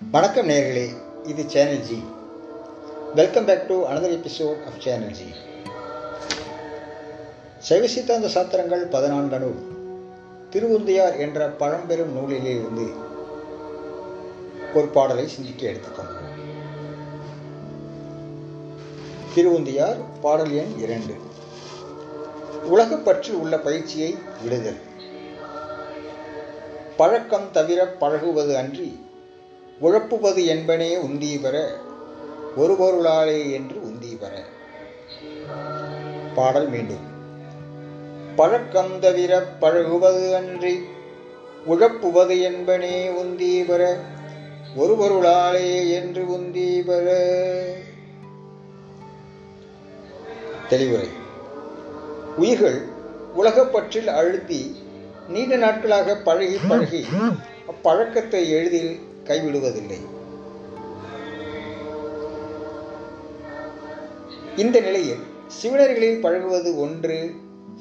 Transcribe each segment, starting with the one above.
வணக்கம் நேர்களே இது channel G. Welcome back to another episode of channel G. சைவ சித்தாந்த சாத்திரங்கள் பதினான்கு நூல் திருவுந்தியார் என்ற பழம்பெரும் நூலிலே இருந்து ஒரு பாடலை சிந்திக்க எடுத்துக்கொண்டோம் திருவுந்தியார் பாடல் எண் இரண்டு. உலகப்பற்று உள்ள பயிற்சியை விடுதல். பழக்கம் தவிர பழகுவது அன்றி உழப்புவது என்பனே உந்தி பெற ஒரு பொருளாலே என்று உந்தி பெற. பாடல் மீண்டும். பழக்கம் தவிர பழகுவது அன்றி உழப்புவது என்பனே உந்தி பெற ஒரு பொருளாலே என்று உந்தி பெற. தெளிவுரை. உயிர்கள் உலகப்பற்றில் அழுத்தி நீண்ட நாட்களாக பழகி பழகி அப்பழக்கத்தை எளிதில் கைவிடுவதில்லை. இந்த நிலையில் சிவனர்களில் பழகுவது ஒன்று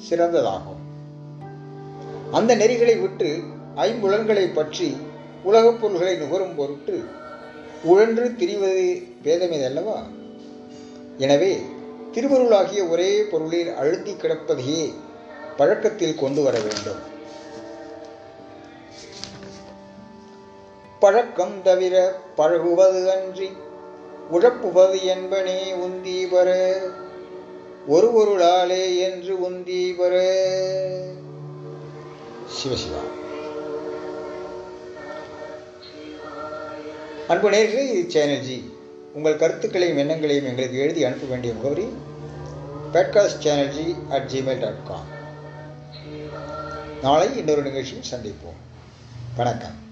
சிறந்ததாகும். அந்த நெறிகளை விட்டு ஐம்புலன்களை பற்றி உலகப் பொருள்களை நுகரும் பொருட்டு உழன்று திரிவது பேதமேதல்லவா? எனவே திருவருளாகிய ஒரே பொருளில் அழுத்தி கிடப்பதையே பழக்கத்தில் கொண்டு வர வேண்டும். பழக்கம் தவிர பழகுவது அன்றி உழப்புவது என்பனே உந்தி ஒரு பொருளாலே என்று உந்தி சிவசிவா அன்பு நேர்களே இது சேனல்ஜி உங்கள் கருத்துக்களையும் எண்ணங்களையும் எங்களுக்கு எழுதி அனுப்ப வேண்டிய முகவரி podcast channel G at Gmail dot com நாளை இன்னொரு நிகழ்ச்சியில் சந்திப்போம். வணக்கம்.